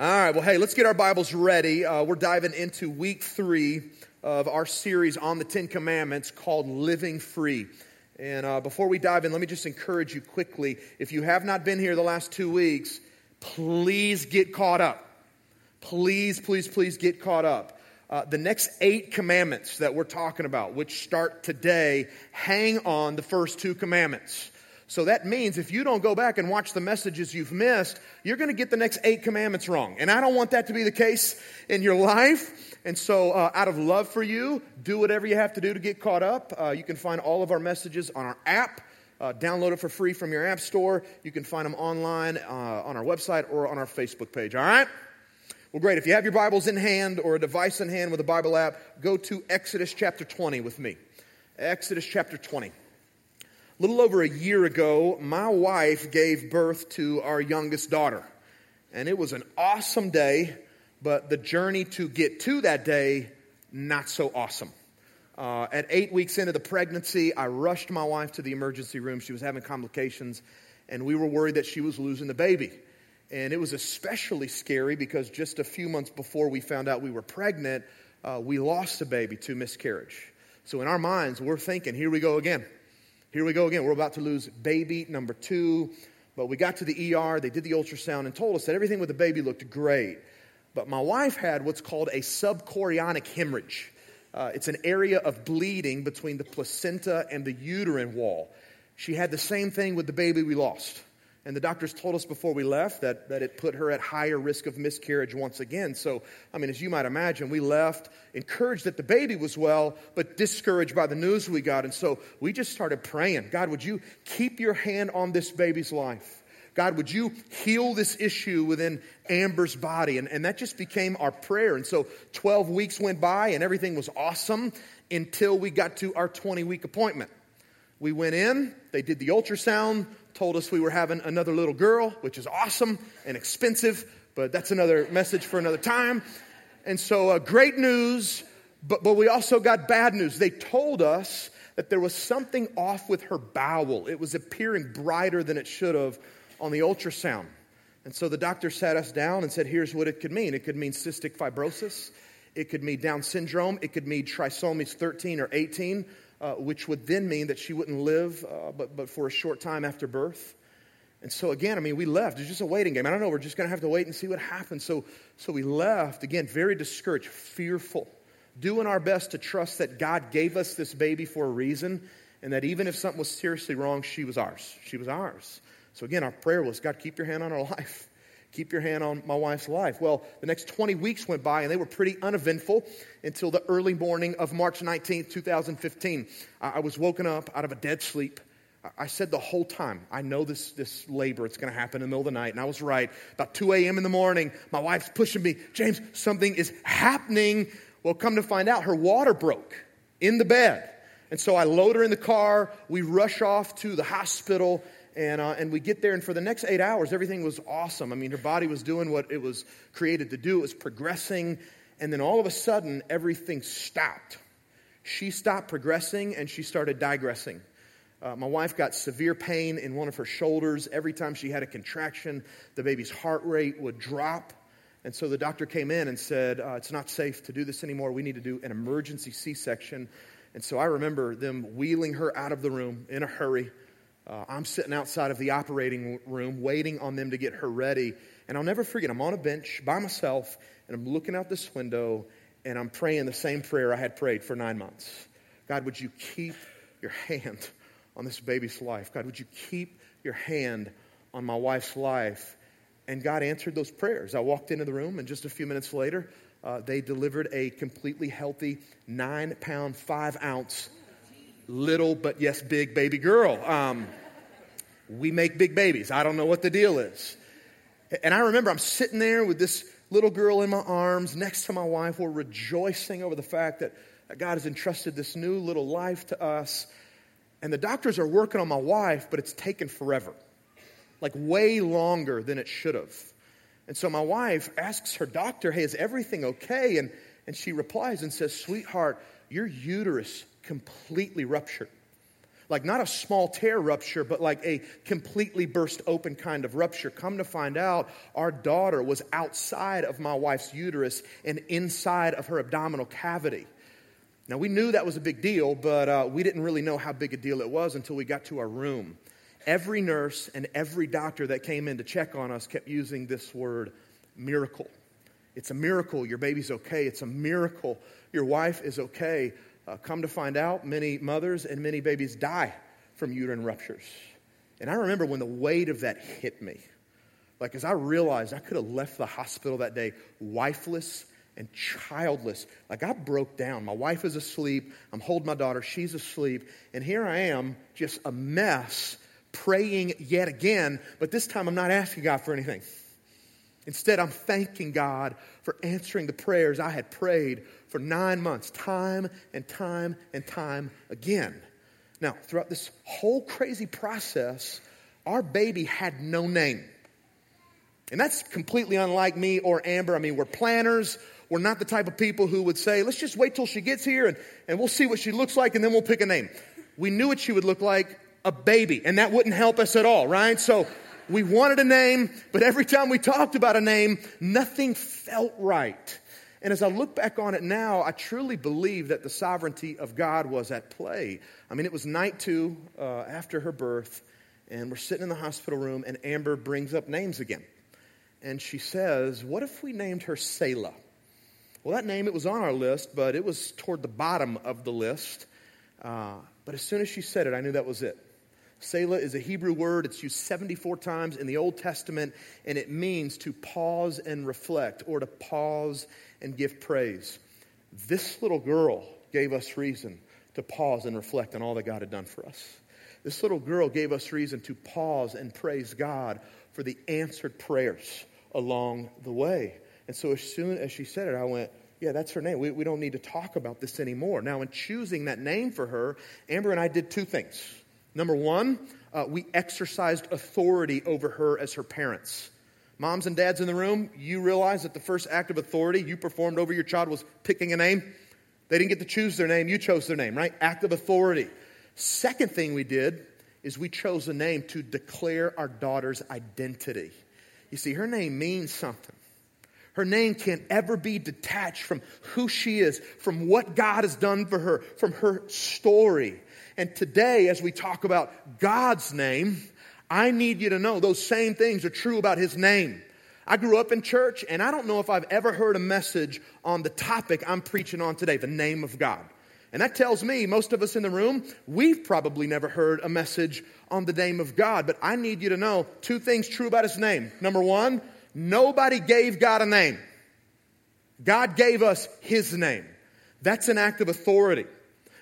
All right, well, hey, let's get our Bibles ready. Uh, we're diving into week three of our series on the Ten Commandments called Living Free. And uh, before we dive in, let me just encourage you quickly. If you have not been here the last two weeks, please get caught up. Please, please, please get caught up. Uh, the next eight commandments that we're talking about, which start today, hang on the first two commandments. So that means if you don't go back and watch the messages you've missed, you're going to get the next eight commandments wrong. And I don't want that to be the case in your life. And so, uh, out of love for you, do whatever you have to do to get caught up. Uh, you can find all of our messages on our app. Uh, download it for free from your app store. You can find them online uh, on our website or on our Facebook page. All right? Well, great. If you have your Bibles in hand or a device in hand with a Bible app, go to Exodus chapter 20 with me. Exodus chapter 20 little over a year ago, my wife gave birth to our youngest daughter. And it was an awesome day, but the journey to get to that day, not so awesome. Uh, at eight weeks into the pregnancy, I rushed my wife to the emergency room. She was having complications, and we were worried that she was losing the baby. And it was especially scary because just a few months before we found out we were pregnant, uh, we lost a baby to miscarriage. So in our minds, we're thinking, here we go again. Here we go again. We're about to lose baby number two. But we got to the ER, they did the ultrasound and told us that everything with the baby looked great. But my wife had what's called a subchorionic hemorrhage. Uh, it's an area of bleeding between the placenta and the uterine wall. She had the same thing with the baby we lost. And the doctors told us before we left that, that it put her at higher risk of miscarriage once again. So, I mean, as you might imagine, we left encouraged that the baby was well, but discouraged by the news we got. And so we just started praying God, would you keep your hand on this baby's life? God, would you heal this issue within Amber's body? And, and that just became our prayer. And so 12 weeks went by and everything was awesome until we got to our 20 week appointment. We went in, they did the ultrasound, told us we were having another little girl, which is awesome and expensive, but that's another message for another time. And so, uh, great news, but, but we also got bad news. They told us that there was something off with her bowel, it was appearing brighter than it should have on the ultrasound. And so the doctor sat us down and said, Here's what it could mean it could mean cystic fibrosis, it could mean Down syndrome, it could mean trisomies 13 or 18 uh, which would then mean that she wouldn't live uh, but, but for a short time after birth. And so again, I mean, we left. It's just a waiting game. I don't know. We're just going to have to wait and see what happens. So, so we left again, very discouraged, fearful, doing our best to trust that God gave us this baby for a reason, and that even if something was seriously wrong, she was ours. She was ours. So again, our prayer was, God, keep your hand on our life. Keep your hand on my wife's life. Well, the next 20 weeks went by and they were pretty uneventful until the early morning of March 19th, 2015. I was woken up out of a dead sleep. I said the whole time, I know this, this labor, it's going to happen in the middle of the night. And I was right. About 2 a.m. in the morning, my wife's pushing me, James, something is happening. Well, come to find out, her water broke in the bed. And so I load her in the car. We rush off to the hospital. And, uh, and we get there, and for the next eight hours, everything was awesome. I mean, her body was doing what it was created to do, it was progressing. And then all of a sudden, everything stopped. She stopped progressing and she started digressing. Uh, my wife got severe pain in one of her shoulders. Every time she had a contraction, the baby's heart rate would drop. And so the doctor came in and said, uh, It's not safe to do this anymore. We need to do an emergency C section. And so I remember them wheeling her out of the room in a hurry. Uh, I'm sitting outside of the operating room waiting on them to get her ready. And I'll never forget, I'm on a bench by myself and I'm looking out this window and I'm praying the same prayer I had prayed for nine months. God, would you keep your hand on this baby's life? God, would you keep your hand on my wife's life? And God answered those prayers. I walked into the room, and just a few minutes later, uh, they delivered a completely healthy nine pound, five ounce little but yes big baby girl. Um, we make big babies. I don't know what the deal is. And I remember I'm sitting there with this little girl in my arms next to my wife. We're rejoicing over the fact that God has entrusted this new little life to us. And the doctors are working on my wife, but it's taken forever like way longer than it should have. And so my wife asks her doctor, Hey, is everything okay? And, and she replies and says, Sweetheart, your uterus completely ruptured. Like not a small tear rupture, but like a completely burst open kind of rupture. Come to find out, our daughter was outside of my wife's uterus and inside of her abdominal cavity. Now, we knew that was a big deal, but uh, we didn't really know how big a deal it was until we got to our room. Every nurse and every doctor that came in to check on us kept using this word miracle. It's a miracle your baby's okay. It's a miracle your wife is okay. Uh, come to find out, many mothers and many babies die from uterine ruptures. And I remember when the weight of that hit me. Like, as I realized I could have left the hospital that day wifeless and childless. Like, I broke down. My wife is asleep. I'm holding my daughter. She's asleep. And here I am, just a mess, praying yet again. But this time, I'm not asking God for anything. Instead, I'm thanking God for answering the prayers I had prayed for nine months, time and time and time again. Now, throughout this whole crazy process, our baby had no name. And that's completely unlike me or Amber. I mean, we're planners. We're not the type of people who would say, let's just wait till she gets here and, and we'll see what she looks like and then we'll pick a name. We knew what she would look like a baby, and that wouldn't help us at all, right? So we wanted a name, but every time we talked about a name, nothing felt right. And as I look back on it now, I truly believe that the sovereignty of God was at play. I mean, it was night two uh, after her birth, and we're sitting in the hospital room, and Amber brings up names again. And she says, What if we named her Selah? Well, that name, it was on our list, but it was toward the bottom of the list. Uh, but as soon as she said it, I knew that was it. Selah is a Hebrew word. It's used 74 times in the Old Testament, and it means to pause and reflect or to pause and give praise. This little girl gave us reason to pause and reflect on all that God had done for us. This little girl gave us reason to pause and praise God for the answered prayers along the way. And so as soon as she said it, I went, yeah, that's her name. We, we don't need to talk about this anymore. Now, in choosing that name for her, Amber and I did two things. Number one, uh, we exercised authority over her as her parents. Moms and dads in the room, you realize that the first act of authority you performed over your child was picking a name? They didn't get to choose their name, you chose their name, right? Act of authority. Second thing we did is we chose a name to declare our daughter's identity. You see, her name means something. Her name can't ever be detached from who she is, from what God has done for her, from her story. And today, as we talk about God's name, I need you to know those same things are true about His name. I grew up in church, and I don't know if I've ever heard a message on the topic I'm preaching on today, the name of God. And that tells me, most of us in the room, we've probably never heard a message on the name of God. But I need you to know two things true about His name. Number one, nobody gave God a name. God gave us His name. That's an act of authority.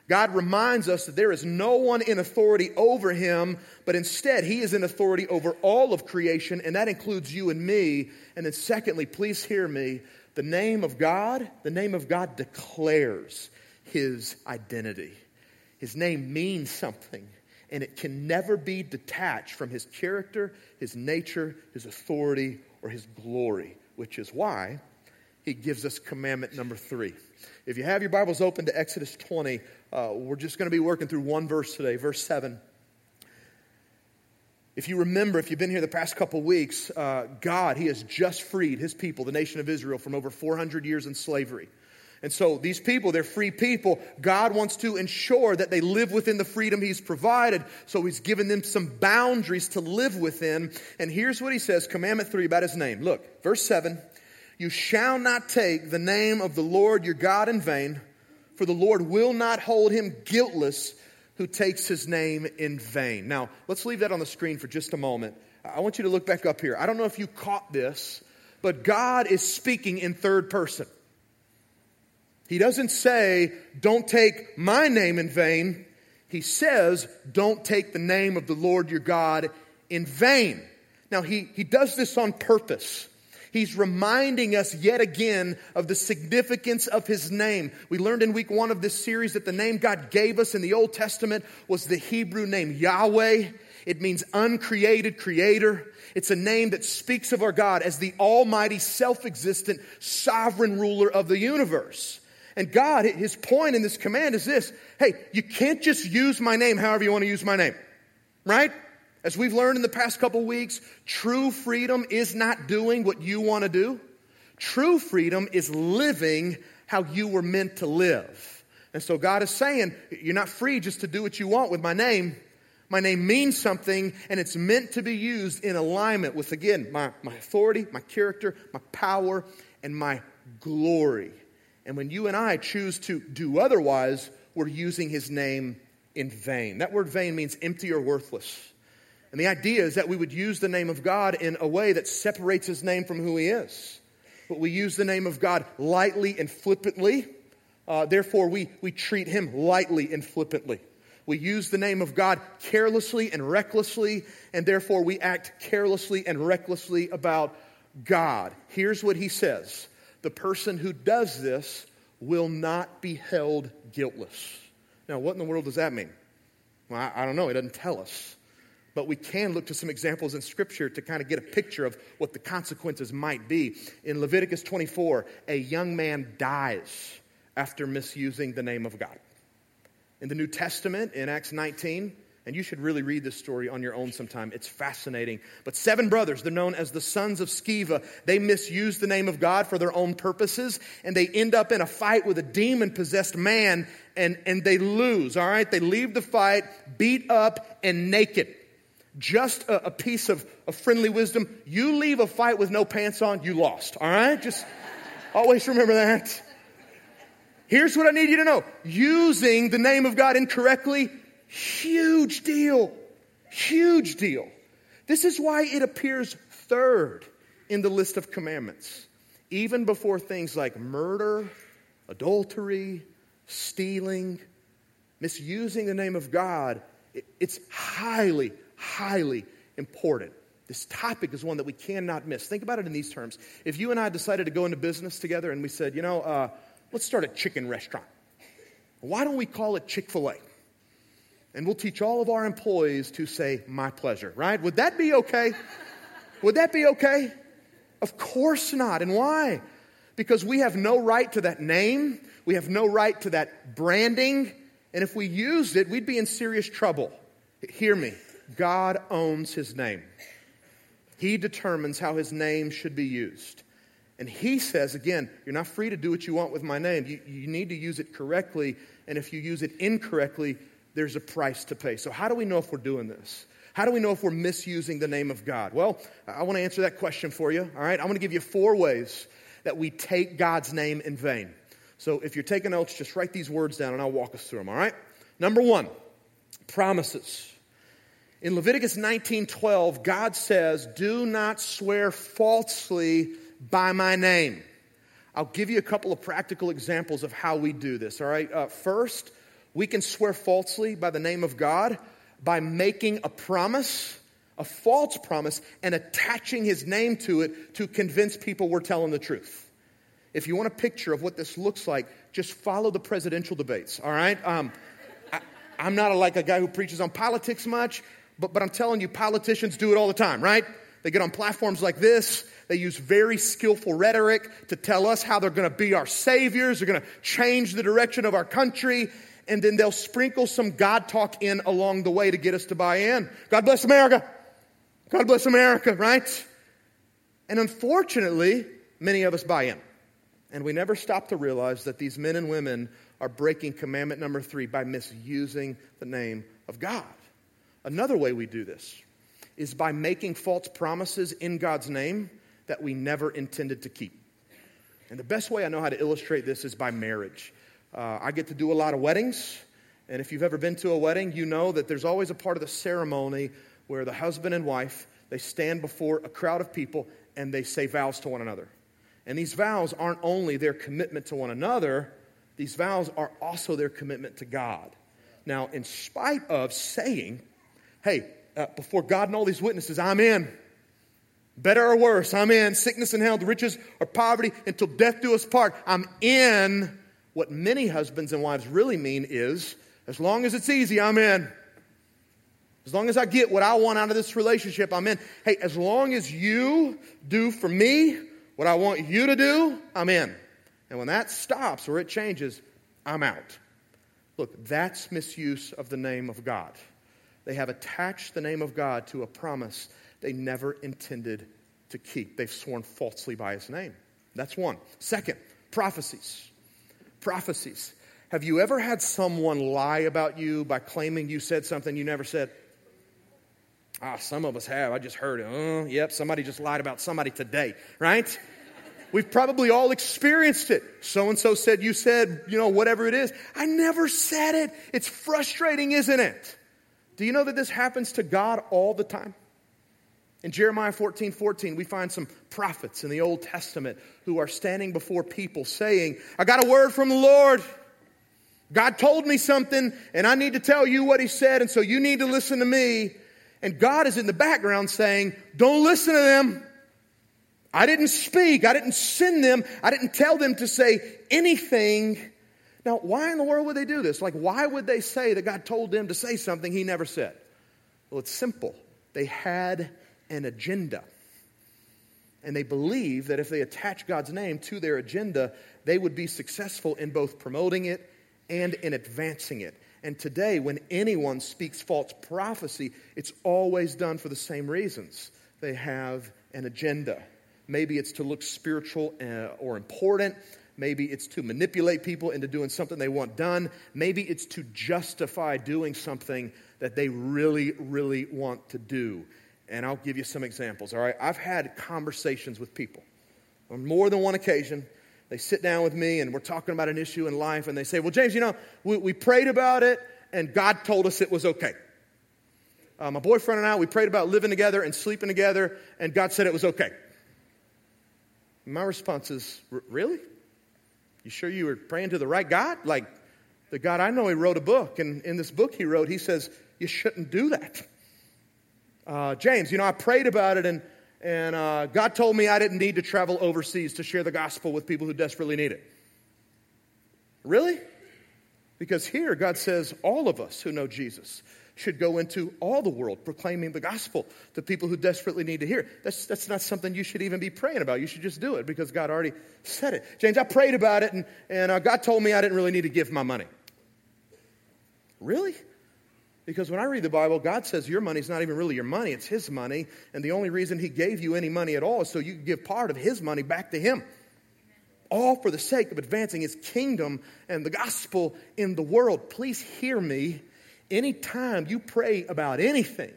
God reminds us that there is no one in authority over him, but instead he is in authority over all of creation, and that includes you and me. And then, secondly, please hear me the name of God, the name of God declares his identity. His name means something, and it can never be detached from his character, his nature, his authority, or his glory, which is why he gives us commandment number three. If you have your Bibles open to Exodus 20, uh, we're just going to be working through one verse today, verse 7. If you remember, if you've been here the past couple weeks, uh, God, He has just freed His people, the nation of Israel, from over 400 years in slavery. And so these people, they're free people. God wants to ensure that they live within the freedom He's provided. So He's given them some boundaries to live within. And here's what He says Commandment 3 about His name. Look, verse 7 You shall not take the name of the Lord your God in vain for the Lord will not hold him guiltless who takes his name in vain. Now, let's leave that on the screen for just a moment. I want you to look back up here. I don't know if you caught this, but God is speaking in third person. He doesn't say, Don't take my name in vain. He says, Don't take the name of the Lord your God in vain. Now, he, he does this on purpose. He's reminding us yet again of the significance of his name. We learned in week one of this series that the name God gave us in the Old Testament was the Hebrew name Yahweh. It means uncreated creator. It's a name that speaks of our God as the almighty, self existent, sovereign ruler of the universe. And God, his point in this command is this hey, you can't just use my name however you want to use my name, right? As we've learned in the past couple weeks, true freedom is not doing what you want to do. True freedom is living how you were meant to live. And so God is saying, you're not free just to do what you want with my name. My name means something, and it's meant to be used in alignment with, again, my, my authority, my character, my power, and my glory. And when you and I choose to do otherwise, we're using his name in vain. That word vain means empty or worthless. And the idea is that we would use the name of God in a way that separates his name from who he is. But we use the name of God lightly and flippantly. Uh, therefore, we, we treat him lightly and flippantly. We use the name of God carelessly and recklessly, and therefore we act carelessly and recklessly about God. Here's what he says The person who does this will not be held guiltless. Now, what in the world does that mean? Well, I, I don't know. It doesn't tell us. But we can look to some examples in Scripture to kind of get a picture of what the consequences might be. In Leviticus 24, a young man dies after misusing the name of God. In the New Testament, in Acts 19, and you should really read this story on your own sometime. It's fascinating. But seven brothers, they're known as the sons of Sceva. They misuse the name of God for their own purposes, and they end up in a fight with a demon possessed man, and, and they lose, all right? They leave the fight beat up and naked. Just a, a piece of, of friendly wisdom. You leave a fight with no pants on, you lost, all right? Just always remember that. Here's what I need you to know. Using the name of God incorrectly, huge deal. Huge deal. This is why it appears third in the list of commandments. Even before things like murder, adultery, stealing, misusing the name of God, it's highly, highly important. This topic is one that we cannot miss. Think about it in these terms. If you and I decided to go into business together and we said, you know, uh, Let's start a chicken restaurant. Why don't we call it Chick fil A? And we'll teach all of our employees to say, my pleasure, right? Would that be okay? Would that be okay? Of course not. And why? Because we have no right to that name, we have no right to that branding, and if we used it, we'd be in serious trouble. Hear me God owns his name, he determines how his name should be used. And he says, again, you're not free to do what you want with my name. You, you need to use it correctly. And if you use it incorrectly, there's a price to pay. So, how do we know if we're doing this? How do we know if we're misusing the name of God? Well, I want to answer that question for you. All right. I'm going to give you four ways that we take God's name in vain. So, if you're taking notes, just write these words down and I'll walk us through them. All right. Number one, promises. In Leviticus 19:12, God says, "Do not swear falsely by my name. I'll give you a couple of practical examples of how we do this, all right? Uh, first, we can swear falsely by the name of God by making a promise, a false promise, and attaching his name to it to convince people we're telling the truth. If you want a picture of what this looks like, just follow the presidential debates, all right? Um, I, am not a, like a guy who preaches on politics much, but, but I'm telling you, politicians do it all the time, right? They get on platforms like this they use very skillful rhetoric to tell us how they're going to be our saviors. They're going to change the direction of our country. And then they'll sprinkle some God talk in along the way to get us to buy in. God bless America. God bless America, right? And unfortunately, many of us buy in. And we never stop to realize that these men and women are breaking commandment number three by misusing the name of God. Another way we do this is by making false promises in God's name that we never intended to keep. And the best way I know how to illustrate this is by marriage. Uh, I get to do a lot of weddings, and if you've ever been to a wedding, you know that there's always a part of the ceremony where the husband and wife they stand before a crowd of people and they say vows to one another. And these vows aren't only their commitment to one another, these vows are also their commitment to God. Now, in spite of saying, hey, uh, before God and all these witnesses, I'm in. Better or worse, I'm in. Sickness and health, riches or poverty, until death do us part. I'm in. What many husbands and wives really mean is, as long as it's easy, I'm in. As long as I get what I want out of this relationship, I'm in. Hey, as long as you do for me what I want you to do, I'm in. And when that stops or it changes, I'm out. Look, that's misuse of the name of God. They have attached the name of God to a promise they never intended to keep. They've sworn falsely by his name. That's one. Second, prophecies. Prophecies. Have you ever had someone lie about you by claiming you said something you never said? Ah, some of us have. I just heard it. Uh, yep, somebody just lied about somebody today, right? We've probably all experienced it. So and so said you said, you know, whatever it is. I never said it. It's frustrating, isn't it? Do you know that this happens to God all the time? In Jeremiah 14 14, we find some prophets in the Old Testament who are standing before people saying, I got a word from the Lord. God told me something, and I need to tell you what He said, and so you need to listen to me. And God is in the background saying, Don't listen to them. I didn't speak. I didn't send them. I didn't tell them to say anything. Now, why in the world would they do this? Like, why would they say that God told them to say something He never said? Well, it's simple. They had an agenda. And they believe that if they attach God's name to their agenda, they would be successful in both promoting it and in advancing it. And today, when anyone speaks false prophecy, it's always done for the same reasons. They have an agenda. Maybe it's to look spiritual uh, or important. Maybe it's to manipulate people into doing something they want done. Maybe it's to justify doing something that they really, really want to do. And I'll give you some examples, all right? I've had conversations with people on more than one occasion. They sit down with me and we're talking about an issue in life, and they say, Well, James, you know, we, we prayed about it and God told us it was okay. Uh, my boyfriend and I, we prayed about living together and sleeping together, and God said it was okay. My response is, Really? You sure you were praying to the right God? Like, the God I know, he wrote a book, and in this book he wrote, he says, You shouldn't do that uh, James, you know, I prayed about it and, and uh, God told me I didn't need to travel overseas to share the gospel with people who desperately need it. Really? Because here God says all of us who know Jesus should go into all the world proclaiming the gospel to people who desperately need to hear. That's, that's not something you should even be praying about. You should just do it because God already said it. James, I prayed about it and, and uh, God told me I didn't really need to give my money. Really? Because when I read the Bible, God says your money's not even really your money, it's His money. And the only reason He gave you any money at all is so you can give part of His money back to Him. All for the sake of advancing His kingdom and the gospel in the world. Please hear me. Anytime you pray about anything,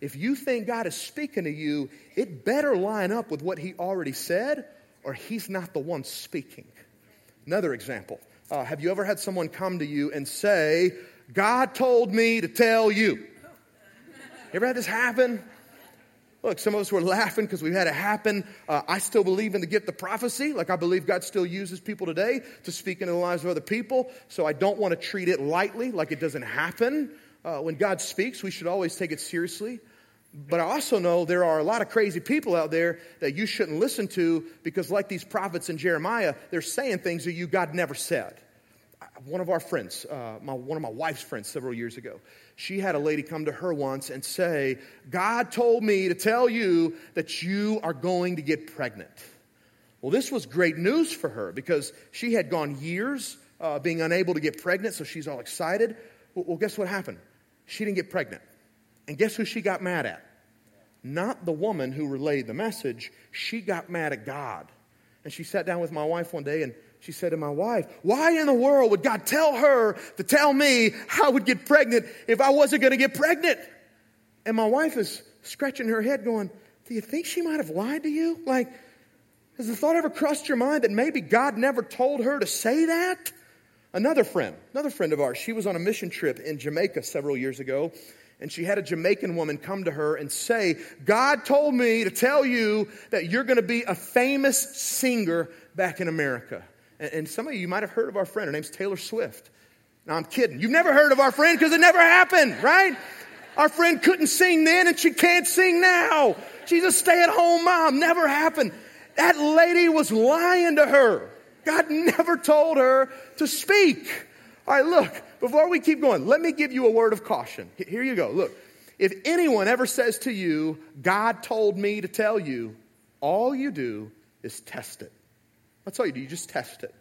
if you think God is speaking to you, it better line up with what He already said, or He's not the one speaking. Another example. Uh, have you ever had someone come to you and say, God told me to tell you. You ever had this happen? Look, some of us were laughing because we've had it happen. Uh, I still believe in the gift of prophecy. Like I believe God still uses people today to speak into the lives of other people. So I don't want to treat it lightly, like it doesn't happen. Uh, when God speaks, we should always take it seriously. But I also know there are a lot of crazy people out there that you shouldn't listen to because, like these prophets in Jeremiah, they're saying things that you God never said one of our friends, uh, my, one of my wife's friends several years ago, she had a lady come to her once and say, God told me to tell you that you are going to get pregnant. Well, this was great news for her because she had gone years uh, being unable to get pregnant, so she's all excited. Well, well, guess what happened? She didn't get pregnant. And guess who she got mad at? Not the woman who relayed the message, she got mad at God. And she sat down with my wife one day and she said to my wife, Why in the world would God tell her to tell me I would get pregnant if I wasn't going to get pregnant? And my wife is scratching her head, going, Do you think she might have lied to you? Like, has the thought ever crossed your mind that maybe God never told her to say that? Another friend, another friend of ours, she was on a mission trip in Jamaica several years ago, and she had a Jamaican woman come to her and say, God told me to tell you that you're going to be a famous singer back in America. And, some of you might have heard of our friend. Her name's Taylor Swift. Now, I'm kidding. You've never heard of our friend because it never happened, right? Our friend couldn't sing then and she can't sing now. She's a stay at home mom. Never happened. That lady was lying to her. God never told her to speak. All right, look, before we keep going, let me give you a word of caution. Here you go. Look, if anyone ever says to you, God told me to tell you, all you do is test it. That's all you do. You just test it.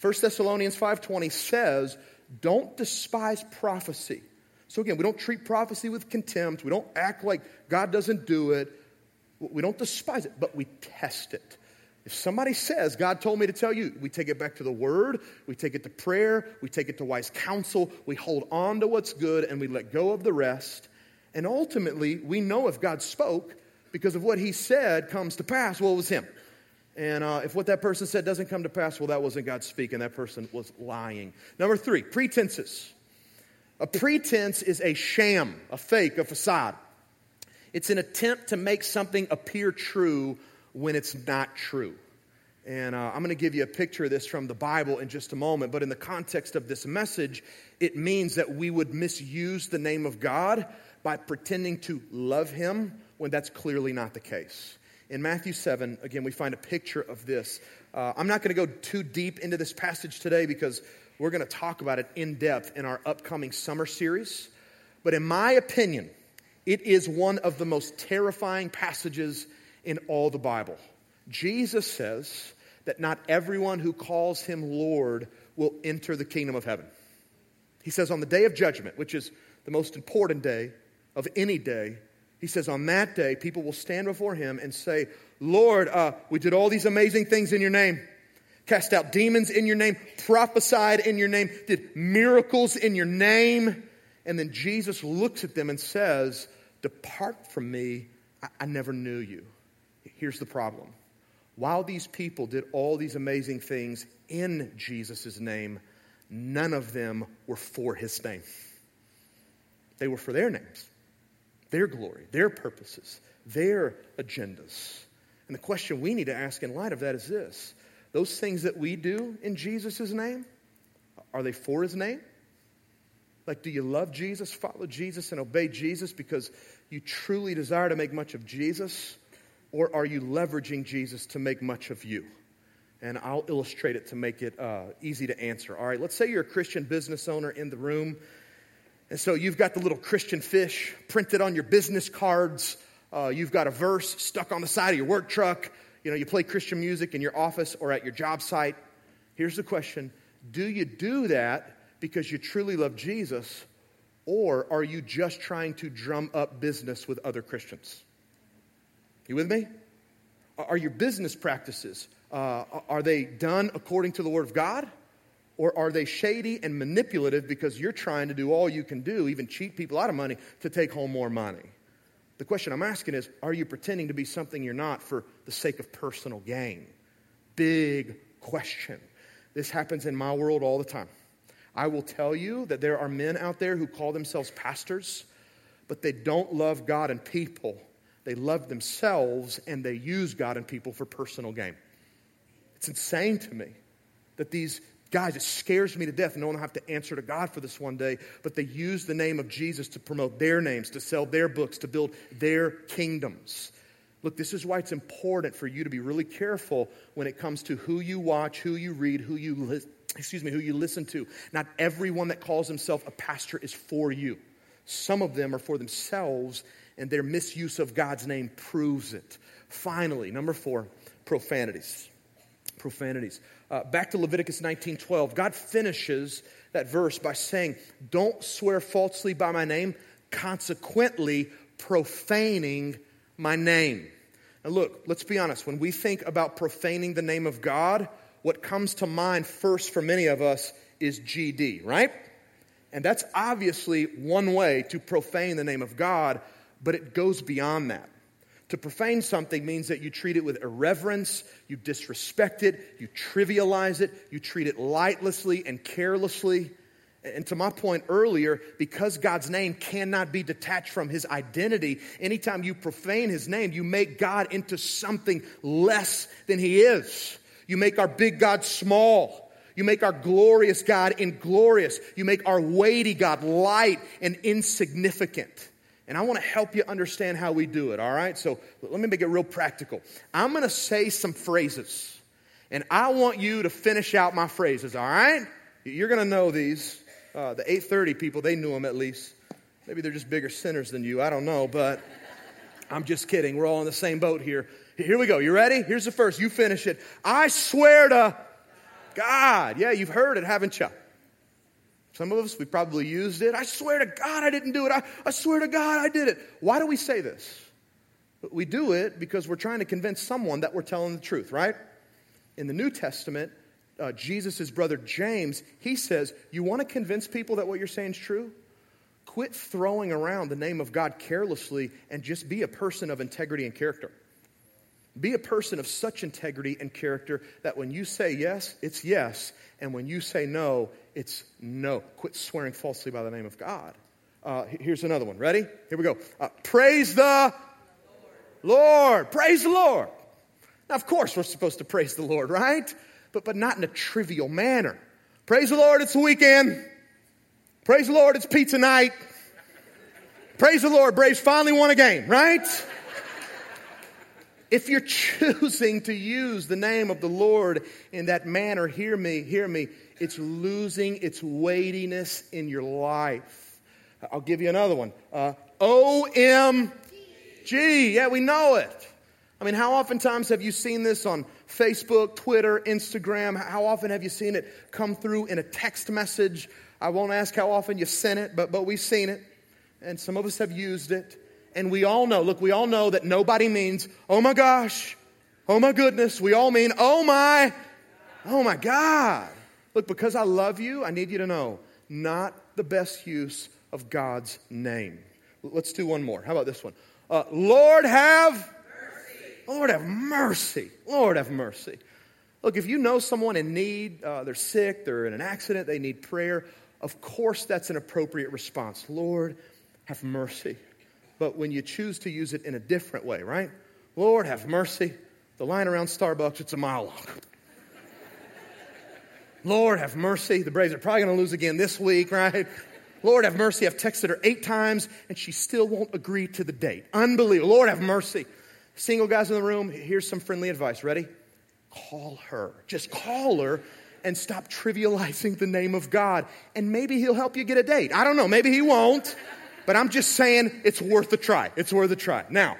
1 Thessalonians 5:20 says, "Don't despise prophecy." So again, we don't treat prophecy with contempt. We don't act like God doesn't do it. We don't despise it, but we test it. If somebody says, God told me to tell you, we take it back to the word, we take it to prayer, we take it to wise counsel, we hold on to what's good, and we let go of the rest. And ultimately, we know if God spoke because of what he said comes to pass, well, it was him. And uh, if what that person said doesn't come to pass, well, that wasn't God speaking. That person was lying. Number three, pretenses. A pretense is a sham, a fake, a facade. It's an attempt to make something appear true when it's not true. And uh, I'm going to give you a picture of this from the Bible in just a moment. But in the context of this message, it means that we would misuse the name of God by pretending to love Him when that's clearly not the case. In Matthew 7, again, we find a picture of this. Uh, I'm not going to go too deep into this passage today because we're going to talk about it in depth in our upcoming summer series. But in my opinion, it is one of the most terrifying passages in all the Bible. Jesus says that not everyone who calls him Lord will enter the kingdom of heaven. He says on the day of judgment, which is the most important day of any day, he says on that day, people will stand before him and say, Lord, uh, we did all these amazing things in your name, cast out demons in your name, prophesied in your name, did miracles in your name. And then Jesus looks at them and says, Depart from me, I, I never knew you. Here's the problem. While these people did all these amazing things in Jesus' name, none of them were for his name. They were for their names, their glory, their purposes, their agendas. And the question we need to ask in light of that is this those things that we do in Jesus' name, are they for his name? Like, do you love Jesus, follow Jesus, and obey Jesus because you truly desire to make much of Jesus? Or are you leveraging Jesus to make much of you? And I'll illustrate it to make it uh, easy to answer. All right, let's say you're a Christian business owner in the room. And so you've got the little Christian fish printed on your business cards. Uh, you've got a verse stuck on the side of your work truck. You know, you play Christian music in your office or at your job site. Here's the question Do you do that because you truly love Jesus, or are you just trying to drum up business with other Christians? You with me? Are your business practices, uh, are they done according to the Word of God? Or are they shady and manipulative because you're trying to do all you can do, even cheat people out of money, to take home more money? The question I'm asking is are you pretending to be something you're not for the sake of personal gain? Big question. This happens in my world all the time. I will tell you that there are men out there who call themselves pastors, but they don't love God and people they love themselves and they use God and people for personal gain. It's insane to me that these guys, it scares me to death. No one will have to answer to God for this one day, but they use the name of Jesus to promote their names, to sell their books, to build their kingdoms. Look, this is why it's important for you to be really careful when it comes to who you watch, who you read, who you li- excuse me, who you listen to. Not everyone that calls himself a pastor is for you. Some of them are for themselves and their misuse of God's name proves it. Finally, number four, profanities. Profanities. Uh, back to Leviticus 19:12. God finishes that verse by saying, "Don't swear falsely by my name, consequently profaning my name." Now look, let's be honest. When we think about profaning the name of God, what comes to mind first for many of us is GD, right? And that's obviously one way to profane the name of God, but it goes beyond that. To profane something means that you treat it with irreverence, you disrespect it, you trivialize it, you treat it lightlessly and carelessly. And to my point earlier, because God's name cannot be detached from his identity, anytime you profane his name, you make God into something less than he is. You make our big God small. You make our glorious God inglorious. You make our weighty God light and insignificant. And I want to help you understand how we do it, all right? So let me make it real practical. I'm going to say some phrases, and I want you to finish out my phrases, all right? You're going to know these. Uh, the 830 people, they knew them at least. Maybe they're just bigger sinners than you. I don't know, but I'm just kidding. We're all in the same boat here. Here we go. You ready? Here's the first. You finish it. I swear to God. Yeah, you've heard it, haven't you? Some of us, we probably used it. I swear to God I didn't do it. I, I swear to God I did it. Why do we say this? We do it because we're trying to convince someone that we're telling the truth, right? In the New Testament, uh, Jesus' brother James, he says, You want to convince people that what you're saying is true? Quit throwing around the name of God carelessly and just be a person of integrity and character. Be a person of such integrity and character that when you say yes, it's yes, and when you say no, it's no. Quit swearing falsely by the name of God. Uh, here's another one. Ready? Here we go. Uh, praise the Lord. Lord. Praise the Lord. Now, of course, we're supposed to praise the Lord, right? But, but not in a trivial manner. Praise the Lord, it's the weekend. Praise the Lord, it's pizza night. Praise the Lord, Braves finally won a game, right? If you're choosing to use the name of the Lord in that manner, hear me, hear me, it's losing its weightiness in your life. I'll give you another one. Uh, OMG. Yeah, we know it. I mean, how oftentimes have you seen this on Facebook, Twitter, Instagram? How often have you seen it come through in a text message? I won't ask how often you've sent it, but, but we've seen it. And some of us have used it. And we all know, look, we all know that nobody means, oh my gosh, oh my goodness. We all mean, oh my, oh my God. Look, because I love you, I need you to know, not the best use of God's name. Let's do one more. How about this one? Uh, Lord have mercy. Lord have mercy. Lord have mercy. Look, if you know someone in need, uh, they're sick, they're in an accident, they need prayer, of course that's an appropriate response. Lord, have mercy but when you choose to use it in a different way, right? Lord, have mercy. The line around Starbucks, it's a mile long. Lord, have mercy. The Braves are probably going to lose again this week, right? Lord, have mercy. I've texted her eight times and she still won't agree to the date. Unbelievable. Lord, have mercy. Single guys in the room, here's some friendly advice. Ready? Call her. Just call her and stop trivializing the name of God. And maybe he'll help you get a date. I don't know. Maybe he won't. But I'm just saying it's worth a try. It's worth a try. Now,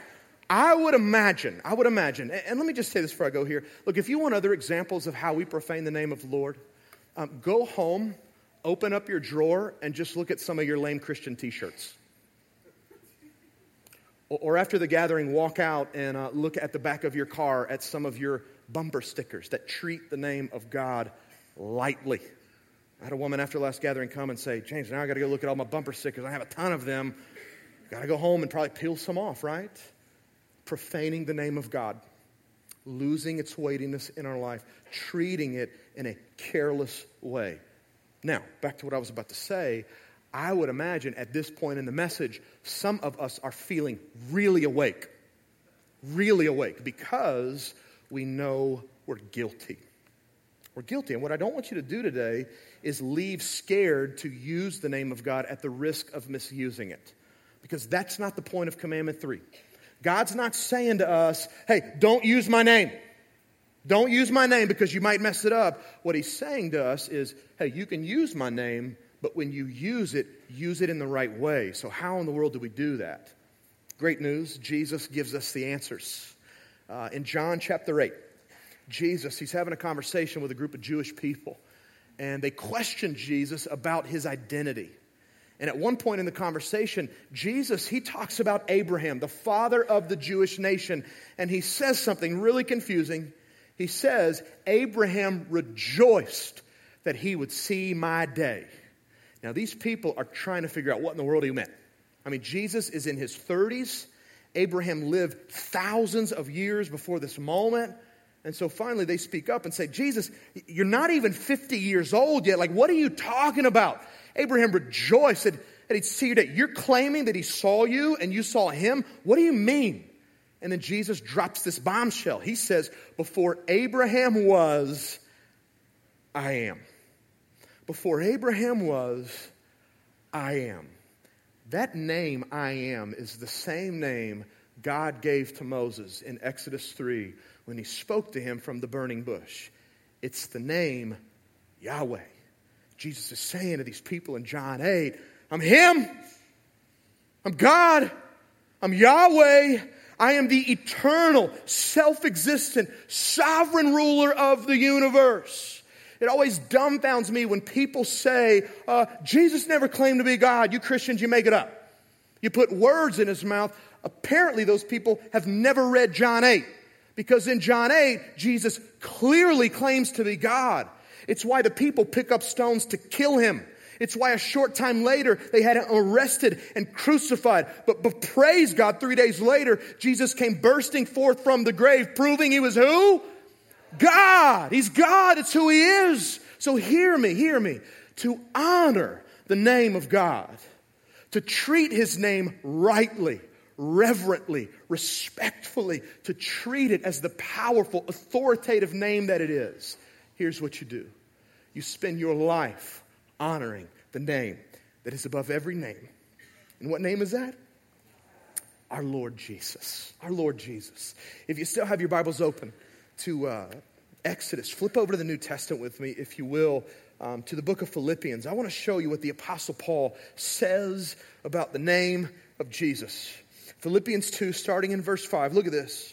I would imagine, I would imagine, and let me just say this before I go here. Look, if you want other examples of how we profane the name of the Lord, um, go home, open up your drawer, and just look at some of your lame Christian t shirts. Or after the gathering, walk out and uh, look at the back of your car at some of your bumper stickers that treat the name of God lightly. I had a woman after last gathering come and say, James, now I got to go look at all my bumper stickers. I have a ton of them. Got to go home and probably peel some off, right? Profaning the name of God, losing its weightiness in our life, treating it in a careless way. Now, back to what I was about to say. I would imagine at this point in the message, some of us are feeling really awake. Really awake because we know we're guilty. We're guilty. And what I don't want you to do today is leave scared to use the name of God at the risk of misusing it. Because that's not the point of commandment three. God's not saying to us, hey, don't use my name. Don't use my name because you might mess it up. What he's saying to us is, hey, you can use my name, but when you use it, use it in the right way. So, how in the world do we do that? Great news Jesus gives us the answers. Uh, in John chapter 8, Jesus, he's having a conversation with a group of Jewish people and they question Jesus about his identity. And at one point in the conversation, Jesus, he talks about Abraham, the father of the Jewish nation, and he says something really confusing. He says, Abraham rejoiced that he would see my day. Now, these people are trying to figure out what in the world he meant. I mean, Jesus is in his 30s. Abraham lived thousands of years before this moment. And so finally they speak up and say, Jesus, you're not even 50 years old yet. Like, what are you talking about? Abraham rejoiced that, he'd see you day. You're claiming that he saw you and you saw him? What do you mean? And then Jesus drops this bombshell. He says, Before Abraham was, I am. Before Abraham was, I am. That name, I am, is the same name God gave to Moses in Exodus 3 when he spoke to him from the burning bush. It's the name Yahweh. Jesus is saying to these people in John 8, I'm Him. I'm God. I'm Yahweh. I am the eternal, self existent, sovereign ruler of the universe. It always dumbfounds me when people say, uh, Jesus never claimed to be God. You Christians, you make it up. You put words in his mouth. Apparently, those people have never read John 8. Because in John 8, Jesus clearly claims to be God. It's why the people pick up stones to kill him. It's why a short time later they had him arrested and crucified. But, but praise God, three days later, Jesus came bursting forth from the grave, proving he was who? God. He's God. It's who he is. So hear me, hear me. To honor the name of God, to treat his name rightly, reverently, respectfully, to treat it as the powerful, authoritative name that it is. Here's what you do you spend your life honoring the name that is above every name. And what name is that? Our Lord Jesus. Our Lord Jesus. If you still have your Bibles open to uh, Exodus, flip over to the New Testament with me, if you will, um, to the book of Philippians. I want to show you what the Apostle Paul says about the name of Jesus. Philippians 2, starting in verse 5. Look at this.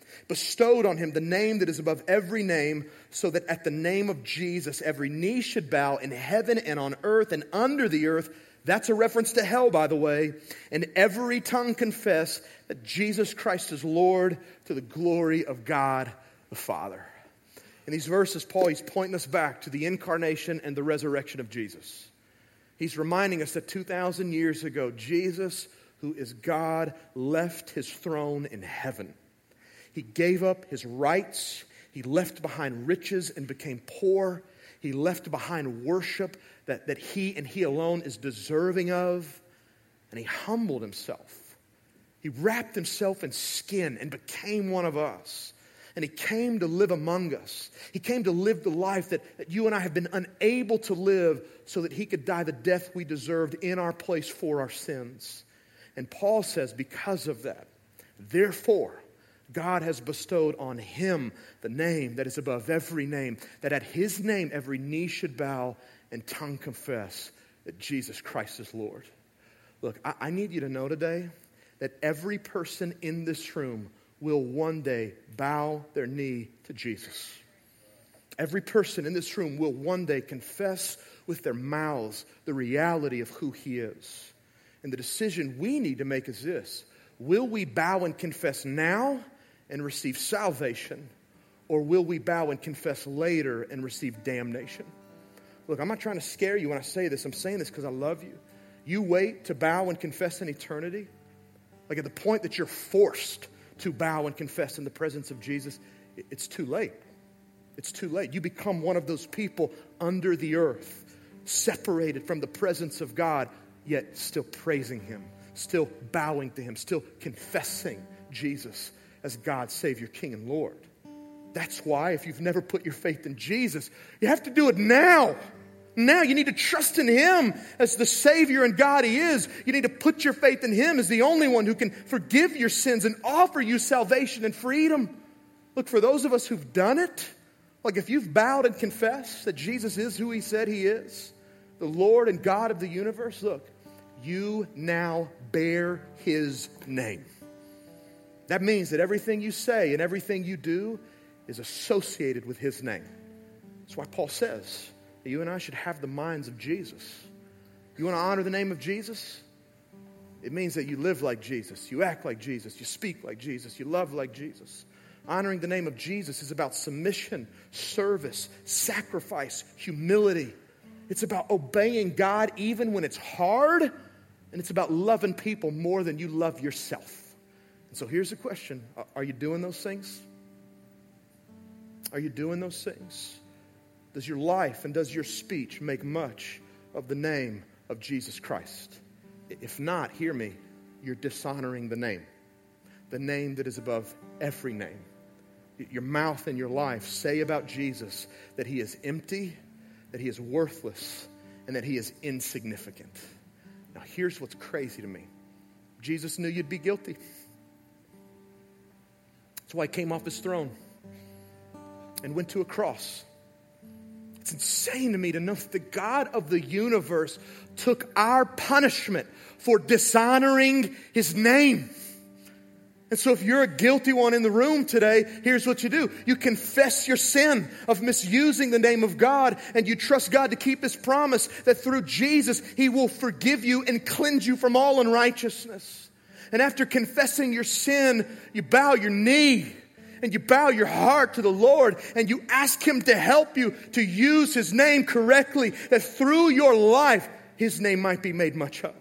bestowed on him the name that is above every name, so that at the name of Jesus, every knee should bow in heaven and on earth and under the earth that's a reference to hell, by the way. And every tongue confess that Jesus Christ is Lord to the glory of God the Father. In these verses, Paul, he's pointing us back to the incarnation and the resurrection of Jesus. He's reminding us that 2,000 years ago, Jesus, who is God, left his throne in heaven. He gave up his rights, he left behind riches and became poor. He left behind worship that, that he and he alone is deserving of. And he humbled himself. He wrapped himself in skin and became one of us. And he came to live among us. He came to live the life that, that you and I have been unable to live so that he could die the death we deserved in our place for our sins. And Paul says, because of that, therefore, God has bestowed on him the name that is above every name, that at his name every knee should bow and tongue confess that Jesus Christ is Lord. Look, I, I need you to know today that every person in this room will one day bow their knee to Jesus. Every person in this room will one day confess with their mouths the reality of who he is. And the decision we need to make is this Will we bow and confess now and receive salvation, or will we bow and confess later and receive damnation? Look, I'm not trying to scare you when I say this. I'm saying this because I love you. You wait to bow and confess in eternity, like at the point that you're forced to bow and confess in the presence of Jesus, it's too late. It's too late. You become one of those people under the earth, separated from the presence of God, yet still praising Him, still bowing to Him, still confessing Jesus as God, Savior, King, and Lord. That's why, if you've never put your faith in Jesus, you have to do it now. Now you need to trust in Him as the Savior and God He is. You need to put your faith in Him as the only one who can forgive your sins and offer you salvation and freedom. Look, for those of us who've done it, like if you've bowed and confessed that Jesus is who He said He is, the Lord and God of the universe, look, you now bear His name. That means that everything you say and everything you do is associated with his name. That's why Paul says that you and I should have the minds of Jesus. You want to honor the name of Jesus? It means that you live like Jesus, you act like Jesus, you speak like Jesus, you love like Jesus. Honoring the name of Jesus is about submission, service, sacrifice, humility. It's about obeying God even when it's hard, and it's about loving people more than you love yourself. And so here's the question Are you doing those things? Are you doing those things? Does your life and does your speech make much of the name of Jesus Christ? If not, hear me, you're dishonoring the name, the name that is above every name. your mouth and your life say about Jesus that he is empty, that he is worthless, and that he is insignificant. Now, here's what's crazy to me Jesus knew you'd be guilty. That's why he came off his throne and went to a cross. It's insane to me to know that the God of the universe took our punishment for dishonoring his name. And so, if you're a guilty one in the room today, here's what you do. You confess your sin of misusing the name of God, and you trust God to keep His promise that through Jesus, He will forgive you and cleanse you from all unrighteousness. And after confessing your sin, you bow your knee and you bow your heart to the Lord and you ask Him to help you to use His name correctly, that through your life, His name might be made much of.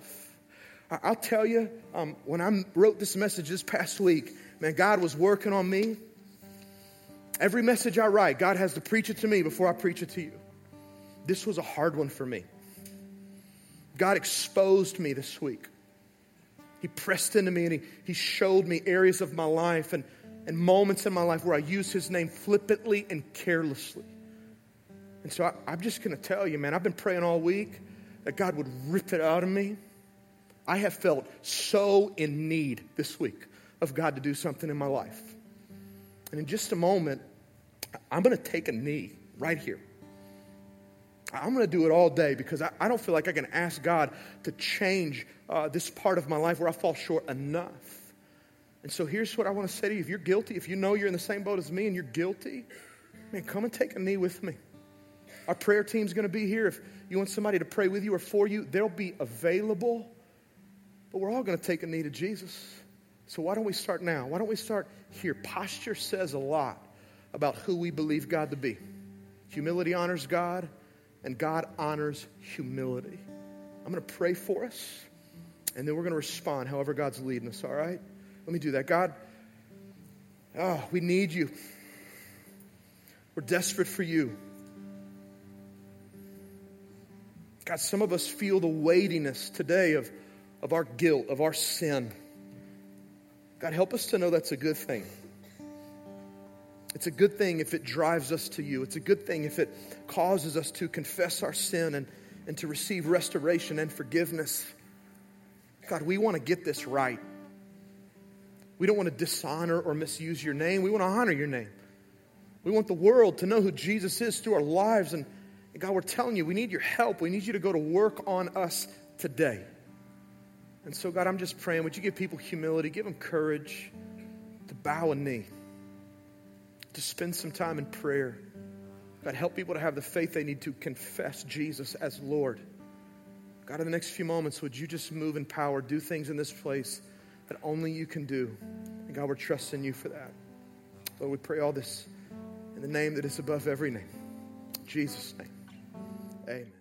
I'll tell you, um, when I wrote this message this past week, man, God was working on me. Every message I write, God has to preach it to me before I preach it to you. This was a hard one for me. God exposed me this week. He pressed into me and he, he showed me areas of my life and, and moments in my life where I used his name flippantly and carelessly. And so I, I'm just going to tell you, man, I've been praying all week that God would rip it out of me I have felt so in need this week of God to do something in my life. And in just a moment, I'm going to take a knee right here. I'm going to do it all day because I, I, don't feel like I can ask God to change uh, this part of my life where I fall short enough. And so here's what I want to say to you. If you're guilty, if you know you're in the same boat as me and you're guilty, man, come and take a knee with me. Our prayer team's going to be here. If you want somebody to pray with you or for you, they'll be available. But we're all going to take a knee to Jesus. So why don't we start now? Why don't we start here? Posture says a lot about who we believe God to be. Humility honors God, and God honors humility. I'm going to pray for us, and then we're going to respond however God's leading us, all right? Let me do that. God, oh, we need you. We're desperate for you. God, some of us feel the weightiness today of of our guilt, of our sin. God, help us to know that's a good thing. It's a good thing if it drives us to you. It's a good thing if it causes us to confess our sin and, and to receive restoration and forgiveness. God, we want to get this right. We don't want to dishonor or misuse your name. We want to honor your name. We want the world to know who Jesus is through our lives. And, and God, we're telling you, we need your help. We need you to go to work on us today. And so, God, I'm just praying, would you give people humility, give them courage to bow a knee, to spend some time in prayer. God, help people to have the faith they need to confess Jesus as Lord. God, in the next few moments, would you just move in power, do things in this place that only you can do? And God, we're trusting you for that. Lord, we pray all this in the name that is above every name. Jesus' name. Amen.